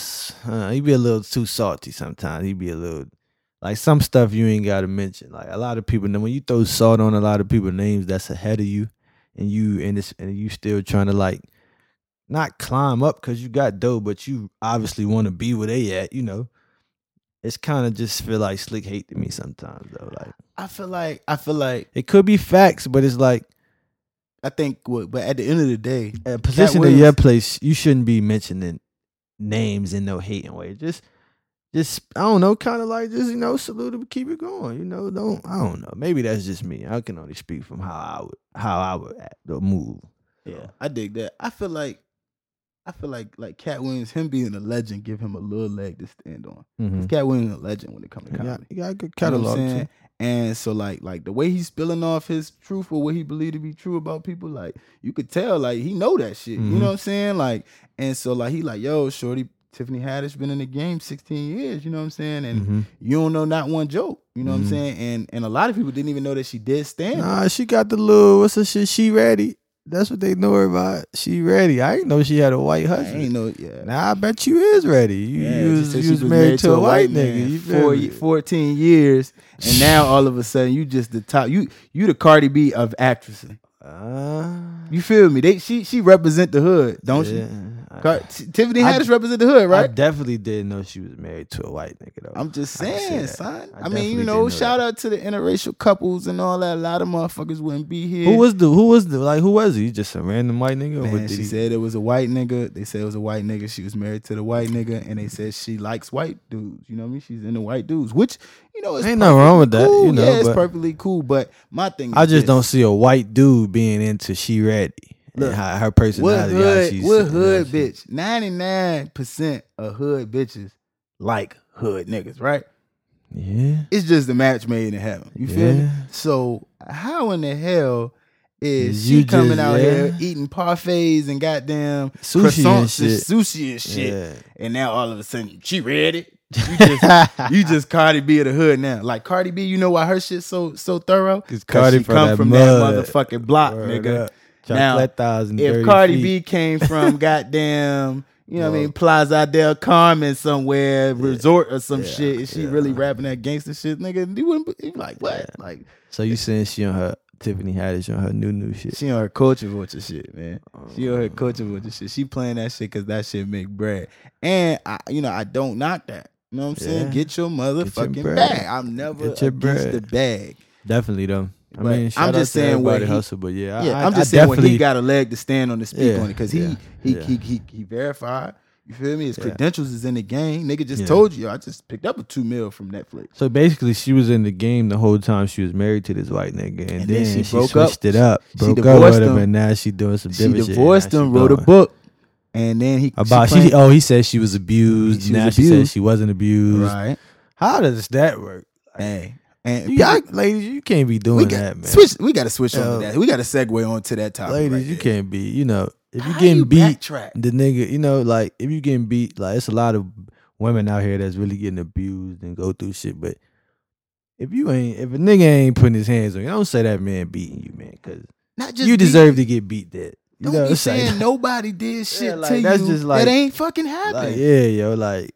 Speaker 3: uh, he be a little too salty. Sometimes he be a little, like some stuff you ain't gotta mention. Like a lot of people, when you throw salt on a lot of people names that's ahead of you, and you and it's and you still trying to like, not climb up because you got dough, but you obviously want to be where they at. You know, it's kind of just feel like slick hate to me sometimes though. Like
Speaker 2: I feel like I feel like
Speaker 3: it could be facts, but it's like
Speaker 2: I think what, but at the end of the day,
Speaker 3: a position of your
Speaker 2: Williams-
Speaker 3: place, you shouldn't be mentioning names in no hating way. Just, just I don't know, kind of like just you know, salute him, keep it going. You know, don't I don't know. Maybe that's just me. I can only speak from how I would how I would act or move.
Speaker 2: Yeah, I dig that. I feel like I feel like like Katt Williams, him being a legend, give him a little leg to stand on.
Speaker 3: Mhm.
Speaker 2: Katt Williams is a legend when it comes to
Speaker 3: He got,
Speaker 2: comedy.
Speaker 3: he got a good
Speaker 2: You know
Speaker 3: catalog
Speaker 2: I'm
Speaker 3: too.
Speaker 2: And so like like the way he's spilling off his truth or what he believed to be true about people, like you could tell like he know that shit. You
Speaker 3: Mhm.
Speaker 2: know what I'm saying? Like and so like he like, yo, Shorty Tiffany Haddish been in the game 16 years, you know what I'm saying? And
Speaker 3: Mhm.
Speaker 2: you don't know not one joke. You know what I'm
Speaker 3: Mhm.
Speaker 2: saying? And and a lot of people didn't even know that she did stand.
Speaker 3: Nah, she got the little what's the shit? She ready. That's what they know her about. She ready. I didn't know she had a white
Speaker 2: I
Speaker 3: husband.
Speaker 2: ain't know, yeah.
Speaker 3: Nah, I bet you is ready. You,
Speaker 2: Yeah,
Speaker 3: you was, you
Speaker 2: she
Speaker 3: was married, to a white nigga. You me?
Speaker 2: 14 years, and now all of a sudden you just the top. You you the Cardi B of actresses.
Speaker 3: Uh,
Speaker 2: You feel me? They she she represent the hood, don't
Speaker 3: yeah.
Speaker 2: she?
Speaker 3: I-
Speaker 2: Tiffany
Speaker 3: I-
Speaker 2: Haddish represent the hood, right?
Speaker 3: I definitely didn't know she was married to a white nigga though.
Speaker 2: I'm just
Speaker 3: I
Speaker 2: saying,
Speaker 3: that.
Speaker 2: son.
Speaker 3: I
Speaker 2: I, mean, you know, shout
Speaker 3: that.
Speaker 2: out to the interracial couples and all that. A lot of motherfuckers wouldn't be here.
Speaker 3: who was the who was the like who was he? Just a random white nigga?
Speaker 2: Man, she
Speaker 3: he-
Speaker 2: said it was a white nigga. They said it was a white nigga. She was married to the white nigga, and they said she likes white dudes. You know what I mean? She's into white dudes, which you know
Speaker 3: Ain't nothing wrong with that,
Speaker 2: Cool.
Speaker 3: you know,
Speaker 2: yeah, it's perfectly cool. But my thing,
Speaker 3: I just
Speaker 2: this.
Speaker 3: don't see a white dude being into she ready.
Speaker 2: Look,
Speaker 3: how her
Speaker 2: What
Speaker 3: personality. how
Speaker 2: hood?
Speaker 3: she's-
Speaker 2: What
Speaker 3: you know,
Speaker 2: hood bitch? Ninety nine percent of hood bitches like hood niggas, right?
Speaker 3: Yeah.
Speaker 2: It's just a match made in heaven. You feel me? So how in the hell is
Speaker 3: Is
Speaker 2: she coming
Speaker 3: just-
Speaker 2: out
Speaker 3: yeah.
Speaker 2: here eating parfaits and goddamn
Speaker 3: Sushi and
Speaker 2: croissants and,
Speaker 3: shit.
Speaker 2: sushi and shit?
Speaker 3: Yeah.
Speaker 2: And now all of a sudden she ready. You just you just Cardi B of the hood now. Like Cardi B, you know why her shit so so thorough?
Speaker 3: 'Cause Cardi
Speaker 2: she
Speaker 3: from
Speaker 2: come
Speaker 3: that
Speaker 2: from
Speaker 3: mud.
Speaker 2: that motherfucking block,
Speaker 3: Word
Speaker 2: nigga.
Speaker 3: up.
Speaker 2: Now,
Speaker 3: Chocolatas
Speaker 2: If Cardi
Speaker 3: feet.
Speaker 2: B came from goddamn, you know what I mean, Playa del Carmen somewhere, resort or some
Speaker 3: Yeah,
Speaker 2: shit, and she
Speaker 3: yeah.
Speaker 2: really rapping that gangster shit, nigga, you wouldn't be like what? Like
Speaker 3: So you saying she on her Tiffany Haddish on her new new shit?
Speaker 2: she on her culture vulture shit, man. She on her
Speaker 3: Oh.
Speaker 2: culture vulture shit. She playing that shit because that shit make bread. And I, you know, I don't knock that. You know what I'm saying? Get your motherfucking
Speaker 3: bread.
Speaker 2: bag. I'm never
Speaker 3: Get your
Speaker 2: against
Speaker 3: bread.
Speaker 2: the bag.
Speaker 3: Definitely though. I
Speaker 2: But
Speaker 3: mean,
Speaker 2: I'm just saying where he-
Speaker 3: hustle, but yeah,
Speaker 2: Yeah,
Speaker 3: I,
Speaker 2: I'm
Speaker 3: I
Speaker 2: just saying when he got a leg to stand on to speak
Speaker 3: Yeah,
Speaker 2: on it because
Speaker 3: yeah,
Speaker 2: he, he,
Speaker 3: yeah.
Speaker 2: he he he verified. You feel me? His credentials is in the game. Nigga just told you. I just picked up a two mil from Netflix.
Speaker 3: So basically, she was in the game the whole time she was married to this white nigga, and,
Speaker 2: And
Speaker 3: then,
Speaker 2: then she
Speaker 3: she,
Speaker 2: broke up.
Speaker 3: it up,
Speaker 2: She
Speaker 3: broke up
Speaker 2: divorced
Speaker 3: with him,
Speaker 2: him.
Speaker 3: and now she doing some
Speaker 2: She divorced
Speaker 3: she
Speaker 2: him, wrote a book, and then he
Speaker 3: about she.
Speaker 2: playing-
Speaker 3: Oh, he said she was abused.
Speaker 2: She was
Speaker 3: now she
Speaker 2: abused.
Speaker 3: said she wasn't abused.
Speaker 2: right.
Speaker 3: How does that work?
Speaker 2: Hey, and
Speaker 3: You, y'all, ladies, you can't be doing
Speaker 2: got
Speaker 3: that, man.
Speaker 2: switch. We got to switch on to that. We got to segue on to that topic.
Speaker 3: ladies,
Speaker 2: right
Speaker 3: you
Speaker 2: there.
Speaker 3: can't be. You know, if you
Speaker 2: How
Speaker 3: getting
Speaker 2: you
Speaker 3: beat,
Speaker 2: backtrack?
Speaker 3: the nigga, you know, like if you getting beat, like it's a lot of women out here that's really getting abused and go through shit. But if you ain't, if a nigga ain't putting his hands on you, don't say that man beating you, man, because
Speaker 2: Not just
Speaker 3: you
Speaker 2: beat-
Speaker 3: deserve to get beat. That you
Speaker 2: Don't
Speaker 3: know,
Speaker 2: be
Speaker 3: like-
Speaker 2: saying nobody did shit
Speaker 3: like,
Speaker 2: to
Speaker 3: that's
Speaker 2: you
Speaker 3: just like-
Speaker 2: that ain't fucking happened.
Speaker 3: like, yeah, yo, like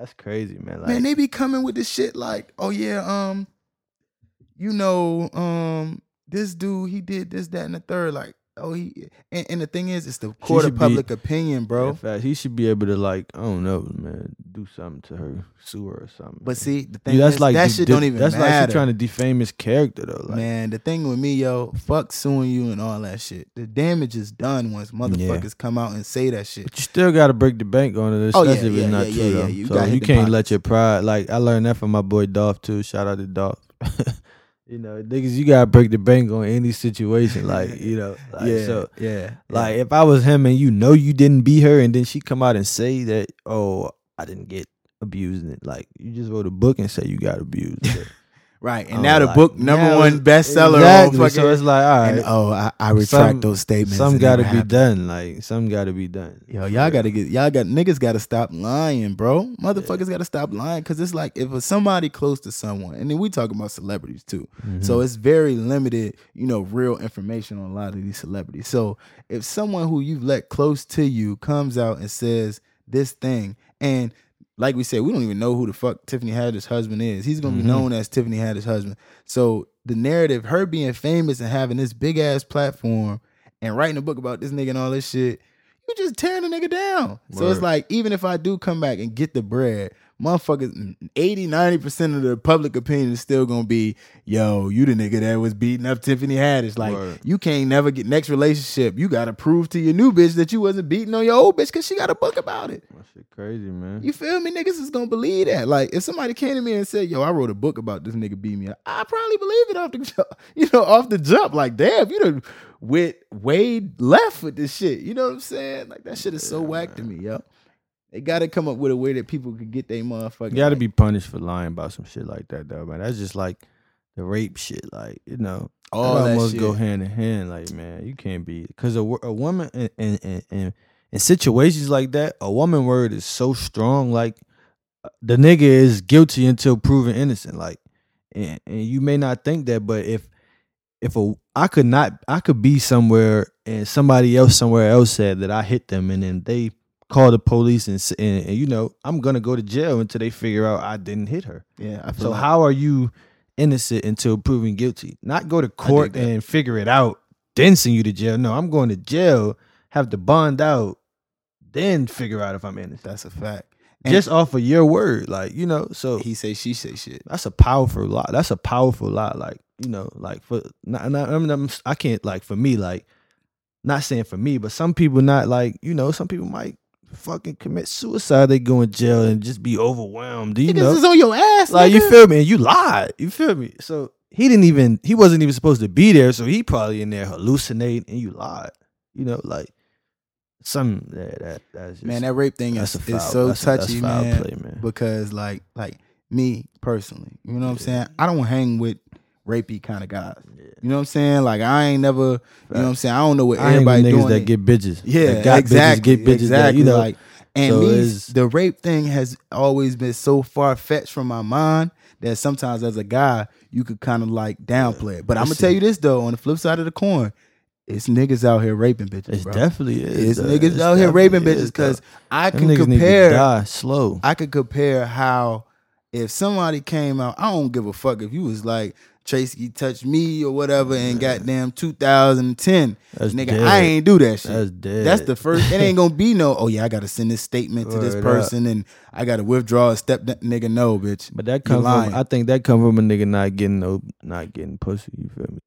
Speaker 3: that's crazy, man. Like,
Speaker 2: Man, they be coming with this shit like, oh yeah, um, you know, um, this dude he did this, that, and the third. Like, oh he, and, and the thing is, it's the court of
Speaker 3: be-
Speaker 2: public opinion,
Speaker 3: in
Speaker 2: bro.
Speaker 3: fact, he should be able to like, I don't know, man, do something to her, sue her or something.
Speaker 2: But see, the
Speaker 3: Yeah,
Speaker 2: thing
Speaker 3: that's
Speaker 2: is,
Speaker 3: like
Speaker 2: that
Speaker 3: de-
Speaker 2: shit don't even matter.
Speaker 3: That's like
Speaker 2: matter.
Speaker 3: she trying to defame his character though. Like,
Speaker 2: Man, the thing with me, yo, fuck suing you and all that shit. The damage is done once motherfuckers come out and say that shit.
Speaker 3: But you still got to break the bank on it,
Speaker 2: Oh, yeah,
Speaker 3: especially if
Speaker 2: yeah,
Speaker 3: it's not
Speaker 2: yeah,
Speaker 3: true.
Speaker 2: yeah, yeah. You
Speaker 3: so you can't let your pride. Like I learned that from my boy Dolph too. Shout out to Dolph. you know, niggas, you gotta break the bank on any situation. Like you know, like,
Speaker 2: yeah,
Speaker 3: So
Speaker 2: yeah.
Speaker 3: like if I was him and you know you didn't beat her, and then she come out and say that, oh, I didn't get abused, and it like you just wrote a book and say you got abused.
Speaker 2: Right. And
Speaker 3: I'm
Speaker 2: now the
Speaker 3: like,
Speaker 2: book number
Speaker 3: now
Speaker 2: one bestseller.
Speaker 3: Exactly.
Speaker 2: On
Speaker 3: So it's like, all right,
Speaker 2: and, oh, I, I retract
Speaker 3: Some-
Speaker 2: those statements.
Speaker 3: some got to be
Speaker 2: happened.
Speaker 3: done. Like some got to be done.
Speaker 2: Yo, y'all gotta get y'all got niggas gotta stop lying, bro. Motherfuckers gotta stop lying because it's like if it's somebody close to someone, and then we talking about celebrities too.
Speaker 3: Mm-hmm.
Speaker 2: So it's very limited, you know, real information on a lot of these celebrities. So if someone who you've let close to you comes out and says this thing, and like we said, we don't even know who the fuck Tiffany Haddish's husband is. He's gonna
Speaker 3: Mhm.
Speaker 2: be known as Tiffany Haddish's husband. So the narrative, her being famous and having this big ass platform and writing a book about this nigga and all this shit, you just tearing the nigga down. So it's like, even if I do come back and get the bread, motherfuckers, 80, 90% of the public opinion is still gonna be, yo, you the nigga that was beating up Tiffany Haddish. Like,
Speaker 3: Word.
Speaker 2: you can't never get next relationship. You gotta prove to your new bitch that you wasn't beating on your old bitch because she got a book about it.
Speaker 3: That shit crazy, man.
Speaker 2: You feel me? Niggas is gonna believe that. Like, if somebody came to me and said, "Yo, I wrote a book about this nigga beat me," up, I probably believe it off the, you know, off the jump. Like, damn, you done with Wade left with this shit. You know what I'm saying? Like that shit is so whack to me, yo. They gotta come up with a way that people could get their motherfucking.
Speaker 3: You got to be punished for lying about some shit like that, though, man. That's just like the rape shit, like you know.
Speaker 2: all
Speaker 3: that
Speaker 2: that
Speaker 3: almost
Speaker 2: shit.
Speaker 3: go hand in hand. Like, man, you can't be because a, a woman in, in, in, in, in situations like that, a woman word is so strong. Like, uh, the nigga is guilty until proven innocent. Like, and, and you may not think that, but if if a I could not, I could be somewhere and somebody else somewhere else said that I hit them, and then they call the police and, and, and you know I'm gonna go to jail until they figure out I didn't hit her.
Speaker 2: Yeah, I feel
Speaker 3: So
Speaker 2: like-
Speaker 3: how are you innocent until proven guilty? Not go to court and figure it out, then send you to jail. No, I'm going to jail, have to bond out, then figure out if I'm innocent.
Speaker 2: that's a fact. And
Speaker 3: Just off of your word, like you know. So
Speaker 2: he say she say shit.
Speaker 3: that's a powerful lot. That's a powerful lot. Like you know, like for not, not, I mean, I'm, I can't like for me, like not saying for me, but some people not like you know. Some people might fucking commit suicide. They go in jail and just be overwhelmed. Do You
Speaker 2: Niggas
Speaker 3: know,
Speaker 2: is on your ass.
Speaker 3: like you feel me? And you lied. You feel me? So he didn't even he wasn't even supposed to be there. So he probably in there hallucinating and you lied. You know, like some that that that's just,
Speaker 2: man, that rape thing
Speaker 3: that's
Speaker 2: is,
Speaker 3: foul,
Speaker 2: is so
Speaker 3: that's that's
Speaker 2: touchy,
Speaker 3: foul
Speaker 2: man.
Speaker 3: play, man.
Speaker 2: Because like like me personally, you know what I'm saying? I don't hang with rapey kind of guys. You know what I'm saying? Like I ain't never, you know what I'm saying? I don't know what
Speaker 3: I ain't
Speaker 2: everybody
Speaker 3: niggas
Speaker 2: doing.
Speaker 3: that get bitches.
Speaker 2: Yeah,
Speaker 3: that got
Speaker 2: exactly.
Speaker 3: bitches, get bitches.
Speaker 2: exactly.
Speaker 3: That, you know,
Speaker 2: like, and
Speaker 3: so
Speaker 2: me, the rape thing has always been so far fetched from my mind that sometimes as a guy you could kind of like downplay it. But I'm gonna tell you this though, on the flip side of the coin, it's niggas out here raping bitches,
Speaker 3: It
Speaker 2: bro.
Speaker 3: definitely is.
Speaker 2: It's
Speaker 3: though.
Speaker 2: niggas
Speaker 3: It's
Speaker 2: out here raping bitches because. I
Speaker 3: Them
Speaker 2: can
Speaker 3: niggas need to
Speaker 2: compare.
Speaker 3: die slow.
Speaker 2: I could compare how if somebody came out, I don't give a fuck if you was like Tracy touched me or whatever in goddamn 2010.
Speaker 3: That's
Speaker 2: Nigga,
Speaker 3: dead.
Speaker 2: I ain't do that shit.
Speaker 3: That's dead.
Speaker 2: That's the first. It ain't gonna be no. Oh yeah, I gotta send this statement to this
Speaker 3: Word up.
Speaker 2: person, and I gotta withdraw a step. that Nigga, no, bitch.
Speaker 3: But that comes from I think that come from a nigga not getting no not getting pussy. You feel me?